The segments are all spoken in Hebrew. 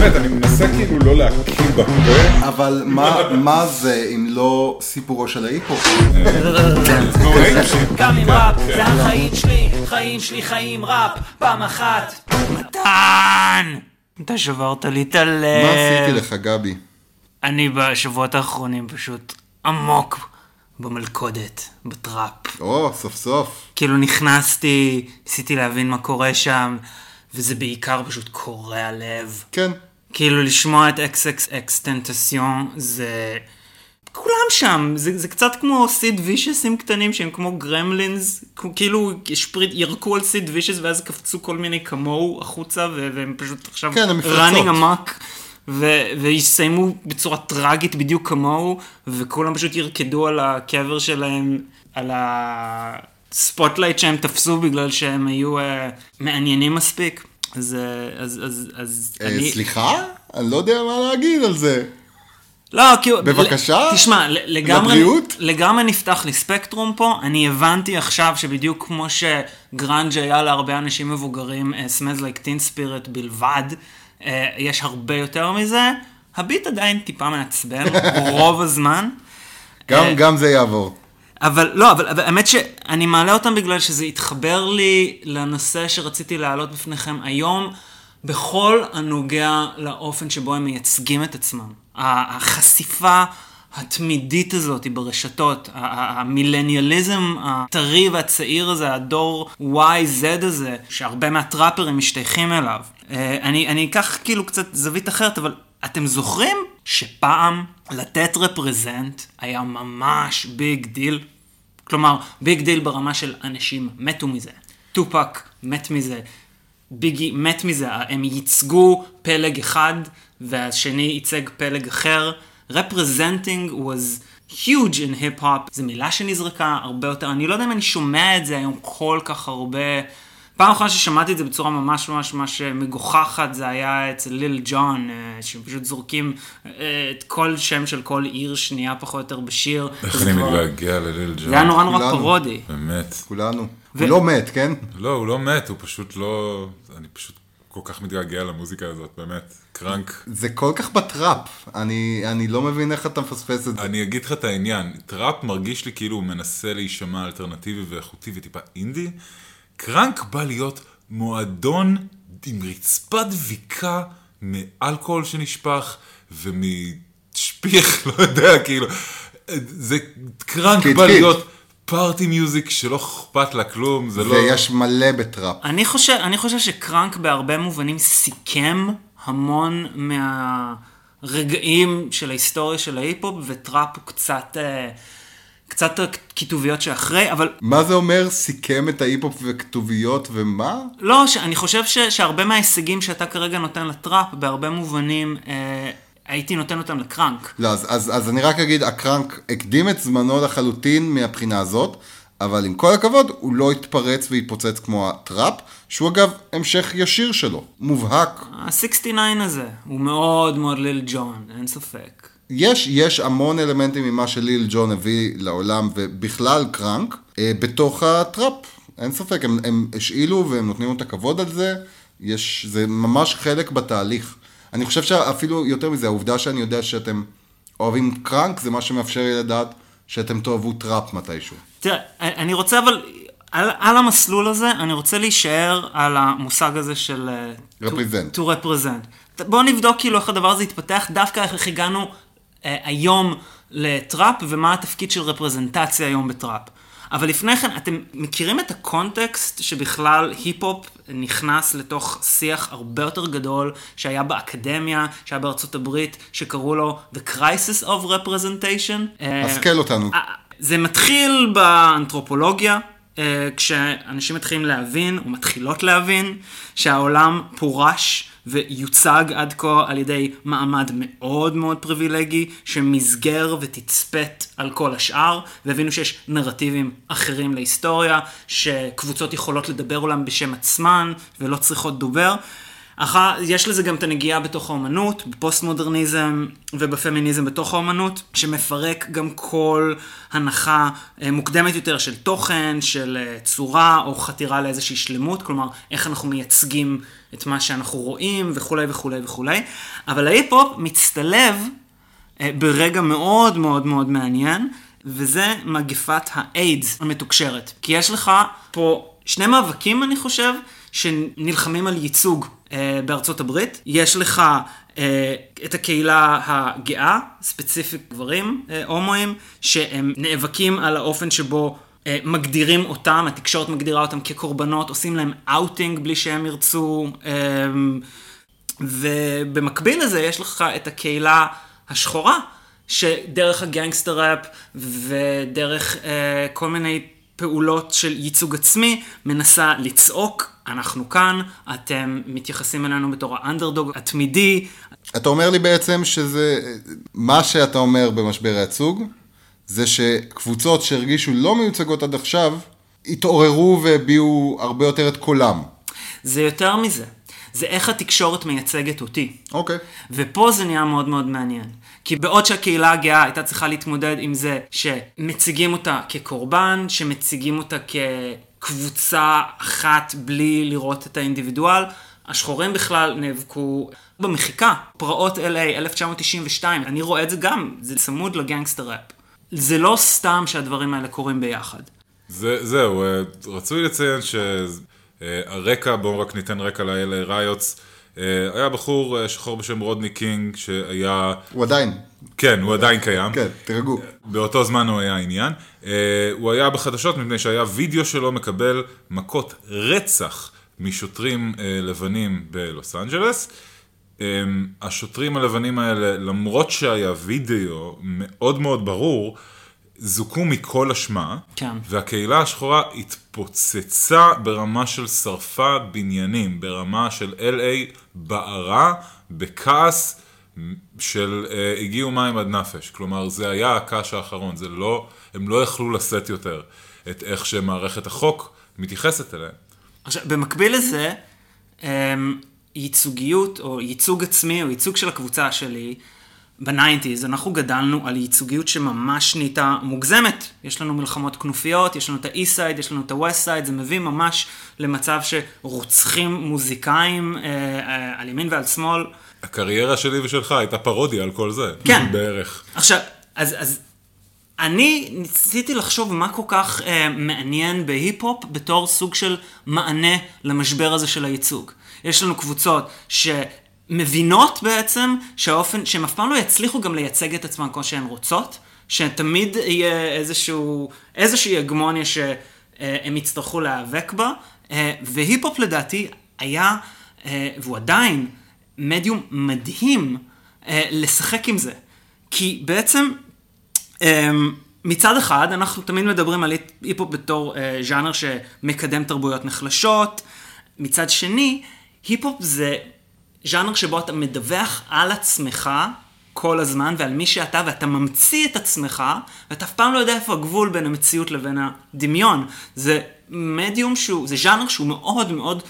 באמת, אני מנסה כאילו לא להקים בפה. אבל מה- מה זה אם לא סיפורו של ההיפ-הופ? גם עם ראפ, זה החיים שלי, חיים שלי חיים ראפ, פעם אחת. מתן! אתה שברת לי את הלב. מה עשיתי לך, גבי? אני בשבועות האחרונים פשוט עמוק במלכודת, בטראפ. או, סוף סוף. כאילו נכנסתי, ניסיתי להבין מה קורה שם, וזה בעיקר פשוט קורע לב. כן. כאילו לשמוע את XXX טנטסיון זה... כולם שם, זה, זה קצת כמו סיד וישסים קטנים שהם כמו גרמלינס, כאילו השפריט, ירקו על סיד וישס ואז קפצו כל מיני כמוהו החוצה והם פשוט עכשיו כן, running ו- ויסיימו בצורה טראגית בדיוק כמוהו וכולם פשוט ירקדו על הקבר שלהם, על הספוטלייט שהם תפסו בגלל שהם היו uh, מעניינים מספיק. אז, אז, אז, אז אה, אני... סליחה? אני לא יודע מה להגיד על זה. לא, כאילו... בבקשה? תשמע, לגמרי... לבריאות? לגמרי נפתח לי ספקטרום פה. אני הבנתי עכשיו שבדיוק כמו שגראנג' היה להרבה אנשים מבוגרים, uh, Smells Like Teen Spirit בלבד, uh, יש הרבה יותר מזה. הביט עדיין טיפה מעצבן, רוב הזמן. גם- אה, גם זה יעבור. אבל לא, אבל, אבל האמת שאני מעלה אותם בגלל שזה התחבר לי לנושא שרציתי להעלות בפניכם היום, בכל הנוגע לאופן שבו הם מייצגים את עצמם. החשיפה התמידית הזאת ברשתות, המילניאליזם הטרי והצעיר הזה, הדור YZ הזה, שהרבה מהטראפרים משתייכים אליו. אה, אני, אני אקח כאילו קצת זווית אחרת, אבל אתם זוכרים שפעם לתת represent היה ממש big deal? כלומר, big deal ברמה של אנשים מתו מזה. טופאק מת מזה, ביגי מת מזה, הם ייצגו פלג אחד והשני ייצג פלג אחר. Representing was huge in hip-hop, זו מילה שנזרקה הרבה יותר, אני לא יודע אם אני שומע את זה היום כל כך הרבה. פעם אחרונה ששמעתי את זה בצורה ממש ממש ממש מגוחכת, זה היה אצל ליל ג'ון, אה, שהם פשוט זורקים אה, את כל שם של כל עיר שנייה פחות או יותר בשיר. איך אני מתגעגע לליל ג'ון. זה היה נורא נורא. פרודי. באמת. כולנו. הוא לא מת, כן? לא, הוא לא מת, הוא פשוט לא... אני פשוט כל כך מתגעגע למוזיקה הזאת, באמת. קרנק. זה כל כך בטראפ. אני אני לא מבין איך אתה מפספס את זה. אני אגיד לך את העניין, טראפ מרגיש לי כאילו הוא מנסה להישמע אלטרנטיבי ואיכותי וטיפה אינדי. קרנק בא להיות מועדון עם רצפת דביקה מאלכוהול שנשפך ומשפיך, לא יודע, כאילו. זה קרנק בא. להיות party music שלא אכפת לה כלום, זה לא... ויש מלא בטראפ. אני חושב, אני חושב שקראנק בהרבה מובנים סיכם המון מהרגעים של ההיסטוריה של ההיפ-הופ, וטראפ הוא קצת, אה, קצת הכתוביות שאחרי, אבל מה זה אומר סיכם את ההיפ-הופ וכתוביות ומה? לא, אני חושב ש, שהרבה מההישגים שאתה כרגע נותן לטראפ, בהרבה מובנים, אה, הייתי נותן אותם לקראנק. לא, אז, אז, אז אני רק אגיד, הקראנק הקדים את זמנו לחלוטין מהבחינה הזאת, אבל עם כל הכבוד, הוא לא התפרץ והתפוצץ כמו הטראפ, שהוא אגב המשך ישיר שלו, מובהק. ה-69 הזה הוא מאוד מאוד ליל ג'ון, אין ספק. יש, יש המון אלמנטים ממה שליל ג'ון הביא לעולם, ובכלל קראנק, אה, בתוך הטראפ. אין ספק, הם, הם השאילו והם נותנים לו את הכבוד על זה, יש, זה ממש חלק בתהליך. אני חושב שאפילו יותר מזה, העובדה שאני יודע שאתם אוהבים קראנק, זה מה שמאפשר לי לדעת שאתם תאהבו טראפ מתישהו. תראה, אני רוצה אבל, על, על המסלול הזה, אני רוצה להישאר על המושג הזה של... אה, Represent. To, to represent. בואו נבדוק כאילו איך הדבר הזה התפתח, דווקא איך הגענו אה, היום לטראפ, ומה התפקיד של רפרזנטציה היום בטראפ. אבל לפני כן, אתם מכירים את הקונטקסט שבכלל היפ-הופ נכנס לתוך שיח הרבה יותר גדול שהיה באקדמיה, שהיה בארצות הברית, שקראו לו The Crisis of Representation? אה, השכל אותנו. אה, זה מתחיל באנתרופולוגיה, אה, כשאנשים מתחילים להבין, או מתחילות להבין, שהעולם פורש ויוצג עד כה על ידי מעמד מאוד מאוד פריבילגי, שמסגר ותצפת על כל השאר, והבינו שיש נרטיבים אחרים להיסטוריה, שקבוצות יכולות לדבר כולן בשם עצמן, ולא צריכות דובר. אחר, יש לזה גם את הנגיעה בתוך האומנות, בפוסט-מודרניזם ובפמיניזם בתוך האומנות, שמפרק גם כל הנחה אה, מוקדמת יותר של תוכן, של אה, צורה או חתירה לאיזושהי שלמות, כלומר, איך אנחנו מייצגים את מה שאנחנו רואים וכולי וכולי וכולי, אבל ההיפ-הופ מצטלב אה, ברגע מאוד מאוד מאוד מעניין, וזה מגפת האיידס המתוקשרת. כי יש לך פה שני מאבקים, אני חושב, שנלחמים על ייצוג אה, בארצות הברית. יש לך אה, את הקהילה הגאה, ספציפית גברים אה, הומואים, שהם נאבקים על האופן שבו אה, מגדירים אותם, התקשורת מגדירה אותם כקורבנות, עושים להם אאוטינג בלי שהם ירצו. אה, ובמקביל לזה יש לך את הקהילה השחורה, שדרך הגנגסטר ראפ ודרך אה, כל מיני פעולות של ייצוג עצמי, מנסה לצעוק, אנחנו כאן, אתם מתייחסים אלינו בתור האנדרדוג התמידי. אתה אומר לי בעצם שזה, מה שאתה אומר במשבר הייצוג, זה שקבוצות שהרגישו לא מיוצגות עד עכשיו, התעוררו והביעו הרבה יותר את קולם. זה יותר מזה. זה איך התקשורת מייצגת אותי. אוקיי. ופה זה נהיה מאוד מאוד מעניין. כי בעוד שהקהילה הגאה הייתה צריכה להתמודד עם זה שמציגים אותה כקורבן, שמציגים אותה כקבוצה אחת בלי לראות את האינדיבידואל, השחורים בכלל נאבקו במחיקה. פרעות LA 1992, אני רואה את זה גם, זה צמוד לגנגסטר ראפ. זה לא סתם שהדברים האלה קורים ביחד. זה, זהו, אה, רצוי לציין שהרקע, בואו רק ניתן רקע ל-LA ריוטס. אה, היה בחור אה, שחור בשם רודני קינג, שהיה... הוא עדיין. כן, הוא עדיין קיים. כן, תירגעו. באותו זמן הוא היה עניין. אה, הוא היה בחדשות מפני שהיה וידאו שלו מקבל מכות רצח משוטרים לבנים בלוס אנג'לס. השוטרים הלבנים האלה, למרות שהיה וידאו מאוד מאוד ברור, זוכו מכל אשמה, כן. והקהילה השחורה התפוצצה ברמה של שרפה בניינים, ברמה של LA בערה, בכעס של אה, הגיעו מים עד נפש. כלומר, זה היה הקש האחרון, זה לא, הם לא יכלו לשאת יותר את איך שמערכת החוק מתייחסת אליהם. עכשיו, במקביל לזה, אמ, ייצוגיות, או ייצוג עצמי, או ייצוג של הקבוצה שלי, ב nineties אנחנו גדלנו על ייצוגיות שממש נהייתה מוגזמת. יש לנו מלחמות כנופיות, יש לנו את ה East Side, יש לנו את ה West Side, זה מביא ממש למצב שרוצחים מוזיקאים אה, אה, על ימין ועל שמאל. הקריירה שלי ושלך הייתה פרודיה על כל זה. כן. בערך. עכשיו, אז, אז אני ניסיתי לחשוב מה כל כך אה, מעניין בהיפ-הופ בתור סוג של מענה למשבר הזה של הייצוג. יש לנו קבוצות ש... מבינות בעצם שהאופן, שהן אף פעם לא יצליחו גם לייצג את עצמן כמו שהן רוצות, שתמיד יהיה איזשהו, איזושהי הגמוניה שהם יצטרכו להיאבק בה, והיפ-הופ לדעתי היה, והוא עדיין, מדיום מדהים לשחק עם זה. כי בעצם, מצד אחד, אנחנו תמיד מדברים על היפ-הופ בתור ז'אנר שמקדם תרבויות נחלשות, מצד שני, היפ-הופ זה ז'אנר שבו אתה מדווח על עצמך כל הזמן ועל מי שאתה, ואתה ממציא את עצמך, ואתה אף פעם לא יודע איפה הגבול בין המציאות לבין הדמיון. זה מדיום שהוא, זה ז'אנר שהוא מאוד מאוד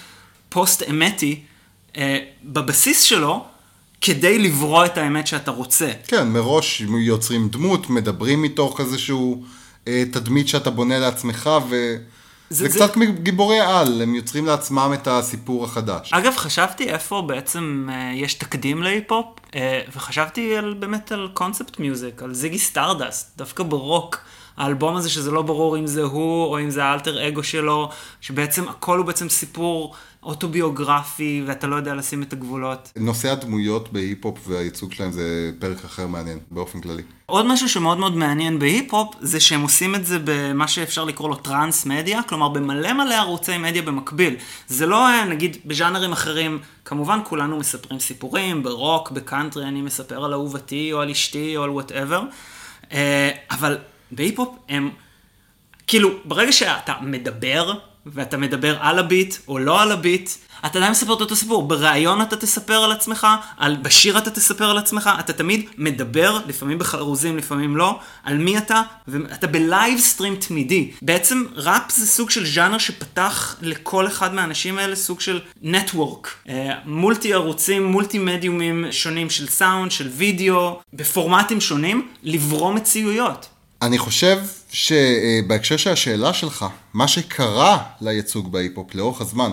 פוסט-אמתי אה, בבסיס שלו, כדי לברוא את האמת שאתה רוצה. כן, מראש יוצרים דמות, מדברים מתוך איזשהו אה, תדמית שאתה בונה לעצמך, ו... זה, זה, זה קצת גיבורי על, הם יוצרים לעצמם את הסיפור החדש. אגב, חשבתי איפה בעצם אה, יש תקדים להיפ-הופ, אה, וחשבתי על, באמת על concept music, על זיגי סטארדאסט, דווקא ברוק. האלבום הזה שזה לא ברור אם זה הוא או אם זה האלטר אגו שלו, שבעצם הכל הוא בעצם סיפור אוטוביוגרפי ואתה לא יודע לשים את הגבולות. נושא הדמויות בהיפ-הופ והייצוג שלהם זה פרק אחר מעניין באופן כללי. עוד משהו שמאוד מאוד מעניין בהיפ-הופ זה שהם עושים את זה במה שאפשר לקרוא לו transmedia, כלומר במלא מלא ערוצי מדיה במקביל. זה לא אה, נגיד בז'אנרים אחרים, כמובן כולנו מספרים סיפורים, ברוק, בקאנטרי אני מספר על אהובתי או על אשתי או על whatever, אה, אבל בהיפ-הופ הם, כאילו, ברגע שאתה מדבר, ואתה מדבר על הביט או לא על הביט, אתה עדיין מספר את אותו סיפור. בריאיון אתה תספר על עצמך, על, בשיר אתה תספר על עצמך, אתה תמיד מדבר, לפעמים בחרוזים, לפעמים לא, על מי אתה, ואתה ב live stream תמידי. בעצם ראפ זה סוג של ז'אנר שפתח לכל אחד מהאנשים האלה סוג של network. אה, multi ערוצים, multi מדיומים שונים של סאונד, של וידאו, בפורמטים שונים, לברוא מציאויות. אני חושב שבהקשר של השאלה שלך, מה שקרה לייצוג בהיפ-הופ לאורך הזמן,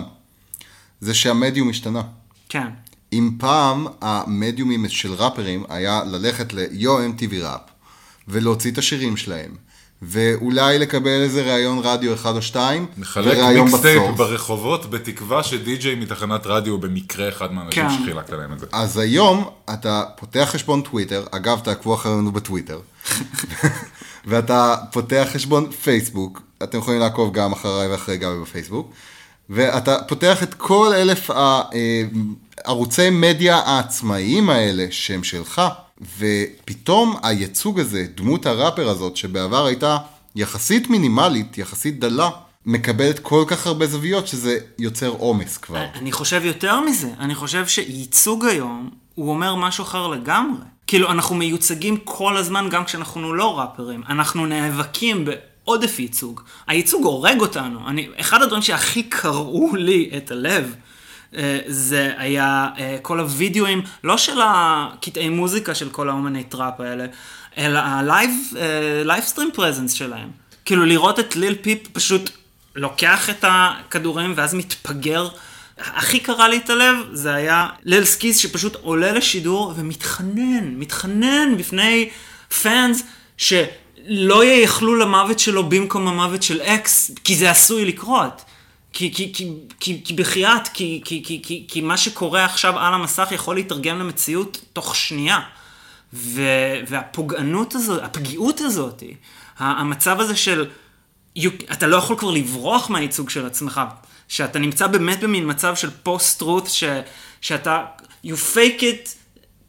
זה שהמדיום השתנה. כן. אם פעם המדיומים של ראפרים היה ללכת ליו MTV ראפ ולהוציא את השירים שלהם ואולי לקבל איזה ראיון רדיו אחד או שתיים לחלק mixtape. ברחובות, בתקווה שדי-ג'יי מתחנת רדיו במקרה אחד מהאנשים כן. שחילקת להם את זה. אז היום אתה פותח חשבון טוויטר, אגב תעקבו אחרינו בטוויטר, ואתה פותח חשבון פייסבוק, אתם יכולים לעקוב גם אחריי ואחרי גבי בפייסבוק, ואתה פותח את כל אלף הערוצי מדיה העצמאיים האלה שהם שלך, ופתאום הייצוג הזה, דמות הראפר הזאת, שבעבר הייתה יחסית מינימלית, יחסית דלה, מקבלת כל כך הרבה זוויות שזה יוצר עומס כבר. אני חושב יותר מזה, אני חושב שייצוג היום, הוא אומר משהו אחר לגמרי. כאילו, אנחנו מיוצגים כל הזמן גם כשאנחנו לא ראפרים. אנחנו נאבקים בעודף ייצוג. הייצוג הורג אותנו. אני, אחד הדברים שהכי קרעו לי את הלב, אה, זה היה אה, כל הווידאוים, לא של הקטעי מוזיקה של כל האומני טראפ האלה, אלא ה live, live stream presence שלהם. כאילו לראות את ליל פיפ פשוט לוקח את הכדורים ואז מתפגר. הכי קרע לי את הלב זה היה ליל סקיס שפשוט עולה לשידור ומתחנן, מתחנן בפני fans שלא ייחלו למוות שלו במקום המוות של אקס, כי זה עשוי לקרות. כי, כי, כי, כי, כי בחייאת, כי, כי, כי, כי, כי מה שקורה עכשיו על המסך יכול להתרגם למציאות תוך שנייה. ו, והפוגענות הזאת, הפגיעות הזאת, המצב הזה של, אתה לא יכול כבר לברוח מהייצוג של עצמך, שאתה נמצא באמת במין מצב של פוסט-טרות, שאתה, you fake it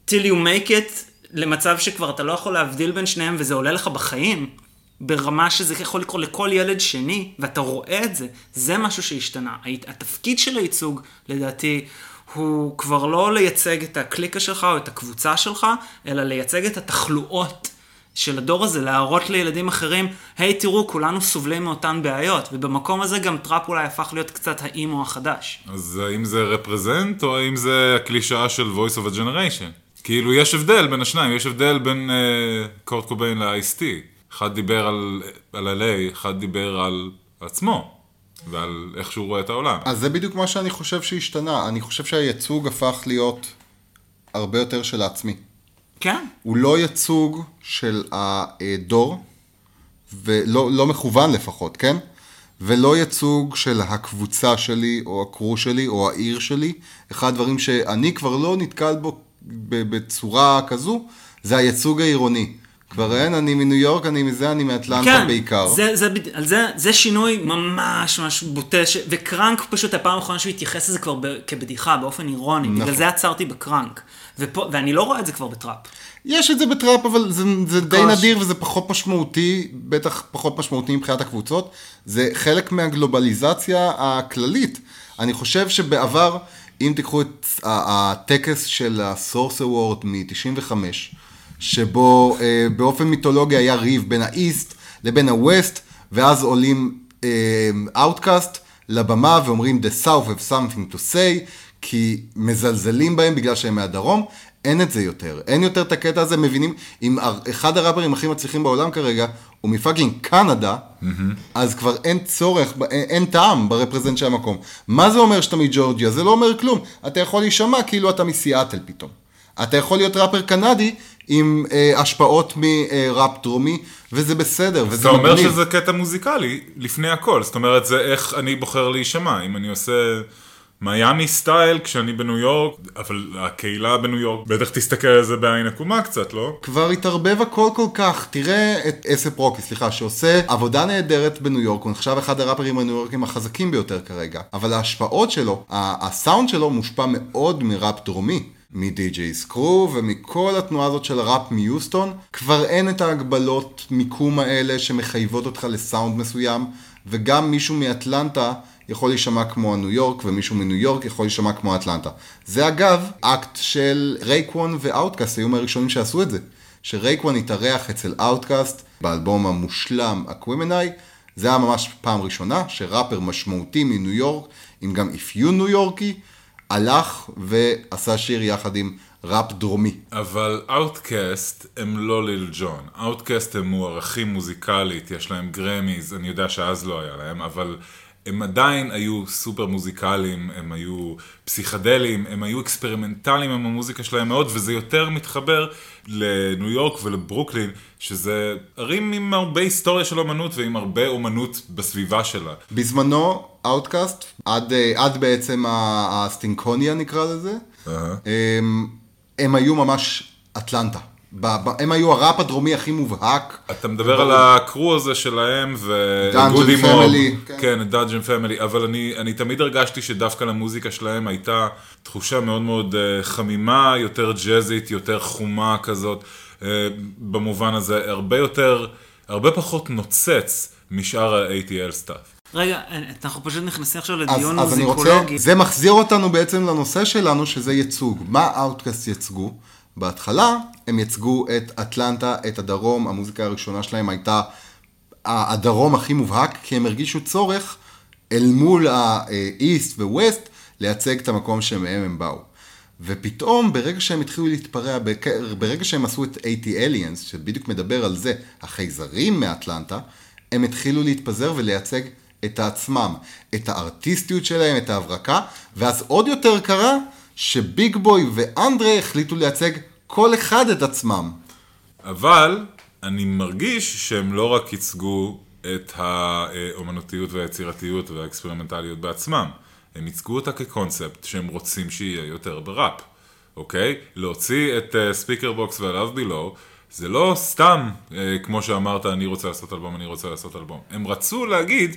till you make it, למצב שכבר אתה לא יכול להבדיל בין שניהם וזה עולה לך בחיים. ברמה שזה יכול לקרות לכל ילד שני, ואתה רואה את זה, זה משהו שהשתנה. התפקיד של הייצוג, לדעתי, הוא כבר לא לייצג את הקליקה שלך או את הקבוצה שלך, אלא לייצג את התחלואות של הדור הזה, להראות לילדים אחרים, היי תראו, כולנו סובלים מאותן בעיות, ובמקום הזה גם טראפ אולי הפך להיות קצת האימו החדש. אז האם זה represent, או האם זה הקלישאה של voice of a generation? כאילו, יש הבדל בין השניים, יש הבדל בין uh, קורט קוביין לאייסטי. אחד דיבר על, על LA, אחד דיבר על עצמו, ועל איך שהוא רואה את העולם. אז זה בדיוק מה שאני חושב שהשתנה. אני חושב שהייצוג הפך להיות הרבה יותר של העצמי. כן. הוא לא ייצוג של הדור, ולא לא מכוון לפחות, כן? ולא ייצוג של הקבוצה שלי, או הקרו שלי, או העיר שלי. אחד הדברים שאני כבר לא נתקל בו בצורה כזו, זה הייצוג העירוני. כבר אין, אני מניו יורק, אני מזה, אני מאטלנטה כן, בעיקר. זה, זה, על זה, זה שינוי ממש ממש בוטה, ש... וקראנק פשוט הפעם האחרונה שהוא התייחס לזה כבר ב... כבדיחה, באופן אירוני, נכון. בגלל זה עצרתי בקראנק. ופה, ואני לא רואה את זה כבר בטראפ. יש את זה בטראפ, אבל זה, זה די. נדיר וזה פחות משמעותי, בטח פחות משמעותי מבחינת הקבוצות. זה חלק מהגלובליזציה הכללית. אני חושב שבעבר, אם תיקחו את הטקס של ה-Source Award מ-95, שבו אה, באופן מיתולוגי היה ריב בין ה East לבין ה West, ואז עולים אאוטקאסט לבמה ואומרים The South have something to say, כי מזלזלים בהם בגלל שהם מהדרום. אין את זה יותר, אין יותר את הקטע הזה, מבינים, אם אחד הראפרים הכי מצליחים בעולם כרגע הוא מ fucking קנדה, אז כבר אין צורך, אין, אין טעם ברפרזנט של המקום. מה זה אומר שאתה מג'ורג'יה? זה לא אומר כלום. אתה יכול להישמע כאילו אתה מסיאטל פתאום. אתה יכול להיות ראפר קנדי עם אה, השפעות מראפ דרומי, וזה בסדר, וזה אתה אומר מגניב. שזה קטע מוזיקלי לפני הכל, זאת אומרת זה איך אני בוחר להישמע, אם אני עושה מיאמי סטייל כשאני בניו יורק, אבל הקהילה בניו יורק בטח תסתכל על זה בעין עקומה קצת, לא? כבר התערבב הכל כל כך. תראה את אסף רוקי, סליחה, שעושה עבודה נהדרת בניו יורק, הוא נחשב אחד הראפרים הניו יורקים החזקים ביותר כרגע. אבל ההשפעות שלו, הסאונד שלו מושפע מאוד מראפ דרומי. מדי.ג'יי סקרו ומכל התנועה הזאת של הראפ מיוסטון, כבר אין את ההגבלות מיקום האלה שמחייבות אותך לסאונד מסוים, וגם מישהו מאטלנטה יכול להישמע כמו הניו יורק, ומישהו מניו יורק יכול להישמע כמו אטלנטה. זה אגב אקט של רייקוון ואאוטקאסט, היו מהראשונים שעשו את זה. שרייקוון התארח אצל אאוטקאסט באלבום המושלם Aquemini, זה היה ממש פעם ראשונה שראפר משמעותי מניו יורק, עם גם אפיון ניו יורקי, הלך ועשה שיר יחד עם ראפ דרומי. אבל אאוטקאסט הם לא ליל ג'ון. אאוטקאסט הם מוערכים מוזיקלית, יש להם גרמיז, אני יודע שאז לא היה להם, אבל הם עדיין היו סופר מוזיקליים, הם היו פסיכדליים, הם היו אקספרימנטליים עם המוזיקה שלהם מאוד, וזה יותר מתחבר לניו יורק ולברוקלין, שזה ערים עם הרבה היסטוריה של אומנות ועם הרבה אומנות בסביבה שלה. בזמנו, אאוטקאסט, עד, אה, עד בעצם הסטנקוניה נקרא לזה, אהה. הם, הם היו ממש אטלנטה. ב- ב- הם היו הראפ הדרומי הכי מובהק. אתה מדבר על ה crew הזה שלהם ו... mob. Family, כן. כן, Dungeon Family, אבל אני, אני תמיד הרגשתי שדווקא למוזיקה שלהם הייתה תחושה מאוד מאוד אה, חמימה, יותר ג'אזית, יותר חומה כזאת, אה, במובן הזה, הרבה יותר, הרבה פחות נוצץ משאר ה-ATL stuff. רגע, אנחנו פשוט נכנסים עכשיו אז, לדיון אז אני רוצה, מוזיקולוגי. זה מחזיר אותנו בעצם לנושא שלנו, שזה ייצוג. מה אאוטקאסט יצגו? בהתחלה הם יצגו את אטלנטה, את הדרום, המוזיקה הראשונה שלהם הייתה הדרום הכי מובהק, כי הם הרגישו צורך אל מול האיסט וווסט לייצג את המקום שמהם הם באו. ופתאום, ברגע שהם התחילו להתפרע, ברגע שהם עשו את AT Aliens, שבדיוק מדבר על זה, החייזרים מאטלנטה, הם התחילו להתפזר ולייצג את עצמם, את הארטיסטיות שלהם, את ההברקה, ואז עוד יותר קרה שביג בוי ואנדרה החליטו לייצג כל אחד את עצמם. אבל אני מרגיש שהם לא רק ייצגו את האומנותיות והיצירתיות והאקספרימנטליות בעצמם, הם ייצגו אותה כקונספט שהם רוצים שיהיה יותר בראפ, אוקיי? להוציא את Speakerboxxx ו The Love Below, זה לא סתם, אה, כמו שאמרת, אני רוצה לעשות אלבום, אני רוצה לעשות אלבום. הם רצו להגיד,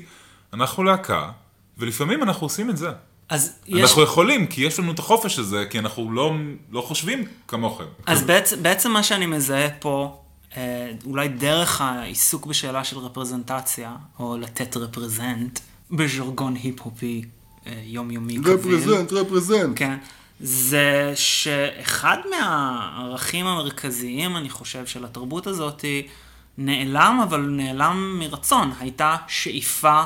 אנחנו להקה, ולפעמים אנחנו עושים את זה. אז יש... אנחנו יכולים, כי יש לנו את החופש הזה, כי אנחנו לא, לא חושבים כמוכם. אז בעצם, בעצם מה שאני מזהה פה, אה, אולי דרך העיסוק בשאלה של רפרזנטציה, או לתת רפרזנט, בז'רגון היפ-הופי אה, יומיומי קביל. רפרזנט, רפרזנט. כן. זה שאחד מהערכים המרכזיים, אני חושב, של התרבות הזאת, נעלם, אבל נעלם מרצון. הייתה שאיפה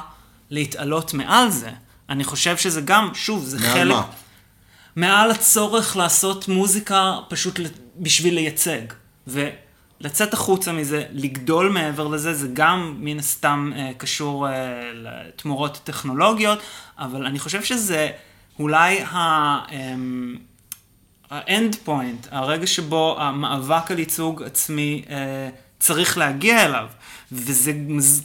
להתעלות מעל זה. אני חושב שזה גם, שוב, זה מעל חלק... מה? מעל הצורך לעשות מוזיקה פשוט בשביל לייצג. ולצאת החוצה מזה, לגדול מעבר לזה, זה גם מן הסתם אה, קשור אה, לתמורות טכנולוגיות, אבל אני חושב שזה אולי ה... האנד פוינט, הרגע שבו המאבק על ייצוג עצמי אה, צריך להגיע אליו. וזה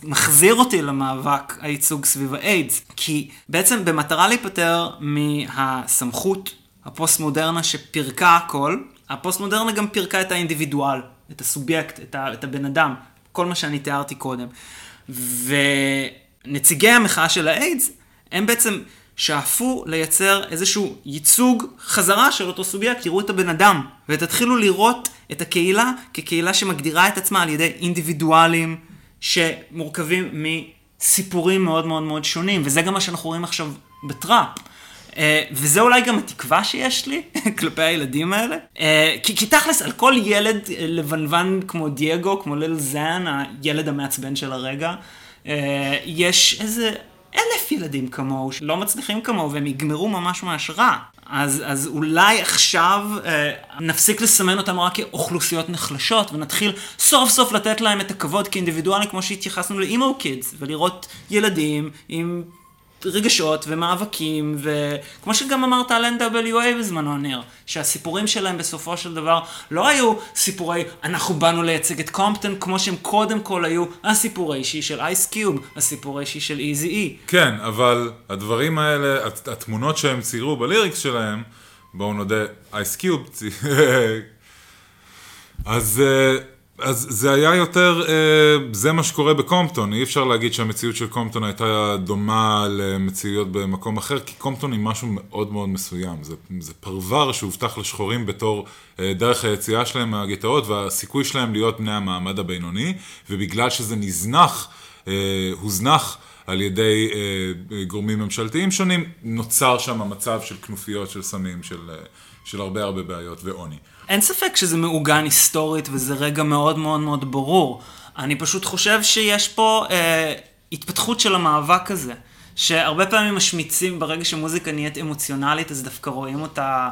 מחזיר אותי למאבק הייצוג סביב האיידס. כי בעצם במטרה להיפטר מהסמכות הפוסט-מודרנה שפירקה הכל, הפוסט-מודרנה גם פירקה את האינדיבידואל, את הסובייקט, את, ה, את הבן אדם, כל מה שאני תיארתי קודם. ונציגי המחאה של האיידס, הם בעצם שאפו לייצר איזשהו ייצוג חזרה של אותו סובייקט, תראו את הבן אדם, ותתחילו לראות את הקהילה כקהילה שמגדירה את עצמה על ידי אינדיבידואלים שמורכבים מסיפורים מאוד מאוד מאוד שונים, וזה גם מה שאנחנו רואים עכשיו בטראפ. אה, וזה אולי גם התקווה שיש לי כלפי הילדים האלה. אה, כי, כי תכלס, על כל ילד אה, לבנוון כמו דייגו, כמו ליל זן, הילד המעצבן של הרגע, אה, יש איזה אלף ילדים כמוהו שלא מצליחים כמוהו והם יגמרו ממש ממש רע. אז, אז אולי עכשיו אה, נפסיק לסמן אותם רק כאוכלוסיות נחלשות ונתחיל סוף סוף לתת להם את הכבוד כאינדיבידואלים כמו שהתייחסנו לאימו קידס ולראות ילדים עם רגשות ומאבקים, וכמו שגם אמרת על NWA בזמנו, ניר, שהסיפורים שלהם בסופו של דבר לא היו סיפורי אנחנו באנו לייצג את קומפטון, כמו שהם קודם כל היו הסיפור האישי של אייס קיוב, הסיפור האישי של איזי אי. כן, אבל הדברים האלה, הת- התמונות שהם ציירו בליריקס שלהם, בואו נודה, אייס קיוב, אז, אה, אז זה היה יותר, אה, זה מה שקורה בקומפטון, אי אפשר להגיד שהמציאות של קומפטון הייתה דומה למציאות במקום אחר, כי קומפטון היא משהו מאוד מאוד מסוים, זה, זה פרבר שהובטח לשחורים בתור אה, דרך היציאה שלהם מהגטאות והסיכוי שלהם להיות בני המעמד הבינוני, ובגלל שזה נזנח, אה, הוזנח על ידי גורמים ממשלתיים שונים, נוצר שם מצב של כנופיות של סמים, של, של הרבה הרבה בעיות ועוני. אין ספק שזה מעוגן היסטורית וזה רגע מאוד מאוד מאוד ברור. אני פשוט חושב שיש פה אה, התפתחות של המאבק הזה. שהרבה פעמים משמיצים ברגע שמוזיקה נהיית אמוציונלית, אז דווקא רואים אותה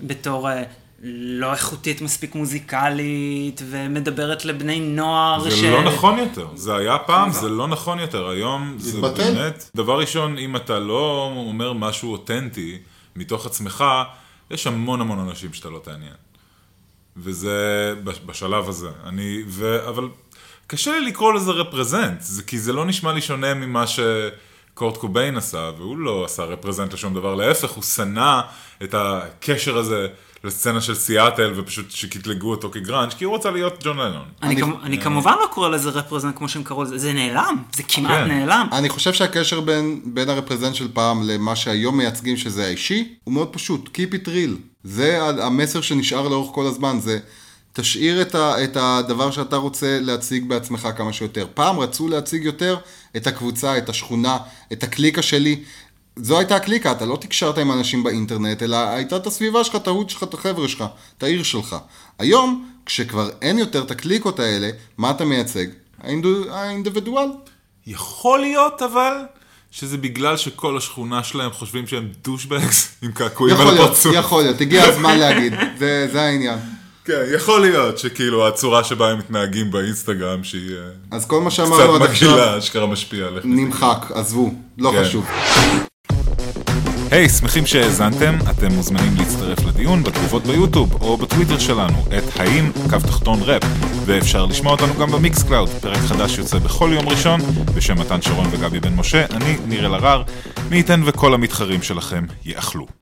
בתור אה, לא איכותית מספיק מוזיקלית, ומדברת לבני נוער זה לא נכון יותר, זה היה פעם, זה לא נכון יותר, היום זה. באמת, דבר ראשון, אם אתה לא אומר משהו אותנטי מתוך עצמך, יש המון המון אנשים שאתה לא תעניין. וזה בש- בשלב הזה. אני, ו, אבל קשה לי לקרוא לזה רפרזנט, זה, כי זה לא נשמע לי שונה ממה שקורט קוביין עשה, והוא לא עשה רפרזנט לשום דבר, להפך, הוא שנא את הקשר הזה לסצנה של סיאטל, ופשוט שקטלגו אותו כגראנץ', כי הוא רצה להיות ג'ון לנון. אני, אני כמובן לא קורא לזה רפרזנט כמו שהם קראו לזה, זה נעלם, זה כמעט כן. נעלם. אני חושב שהקשר בין, בין הרפרזנט של פעם למה שהיום מייצגים שזה האישי, הוא מאוד פשוט, Keep it real. זה המסר שנשאר לאורך כל הזמן, זה תשאיר את, ה, את הדבר שאתה רוצה להציג בעצמך כמה שיותר. פעם רצו להציג יותר את הקבוצה, את השכונה, את הקליקה שלי. זו הייתה הקליקה, אתה לא תקשרת עם אנשים באינטרנט, אלא הייתה את הסביבה שלך, את ההוד שלך, את החבר'ה שלך, את העיר שלך. היום, כשכבר אין יותר את הקליקות האלה, מה אתה מייצג? האינדיבידואל. יכול להיות אבל שזה בגלל שכל השכונה שלהם חושבים שהם דושבגס עם קעקועים על הפרצוף. יכול להיות, הגיע הזמן להגיד, זה, זה העניין. כן, יכול להיות שכאילו הצורה שבה הם מתנהגים באינסטגרם שהיא אה, אז כל מה קצת שאמרנו עד עכשיו מגעילה, אשכרה משפיעה עליך. נמחק, עזבו, לא כן. חשוב. היי, שמחים שהאזנתם, אתם מוזמנים להצטרף לדיון בתגובות ביוטיוב או בטוויטר שלנו, at האם קו תחתון ראפ, ואפשר לשמוע אותנו גם ב Mixcloud, פרק חדש יוצא בכל יום ראשון, בשם מתן שרון וגבי בן משה, אני ניר אלהרר, מי ייתן וכל המתחרים שלכם יאכלו.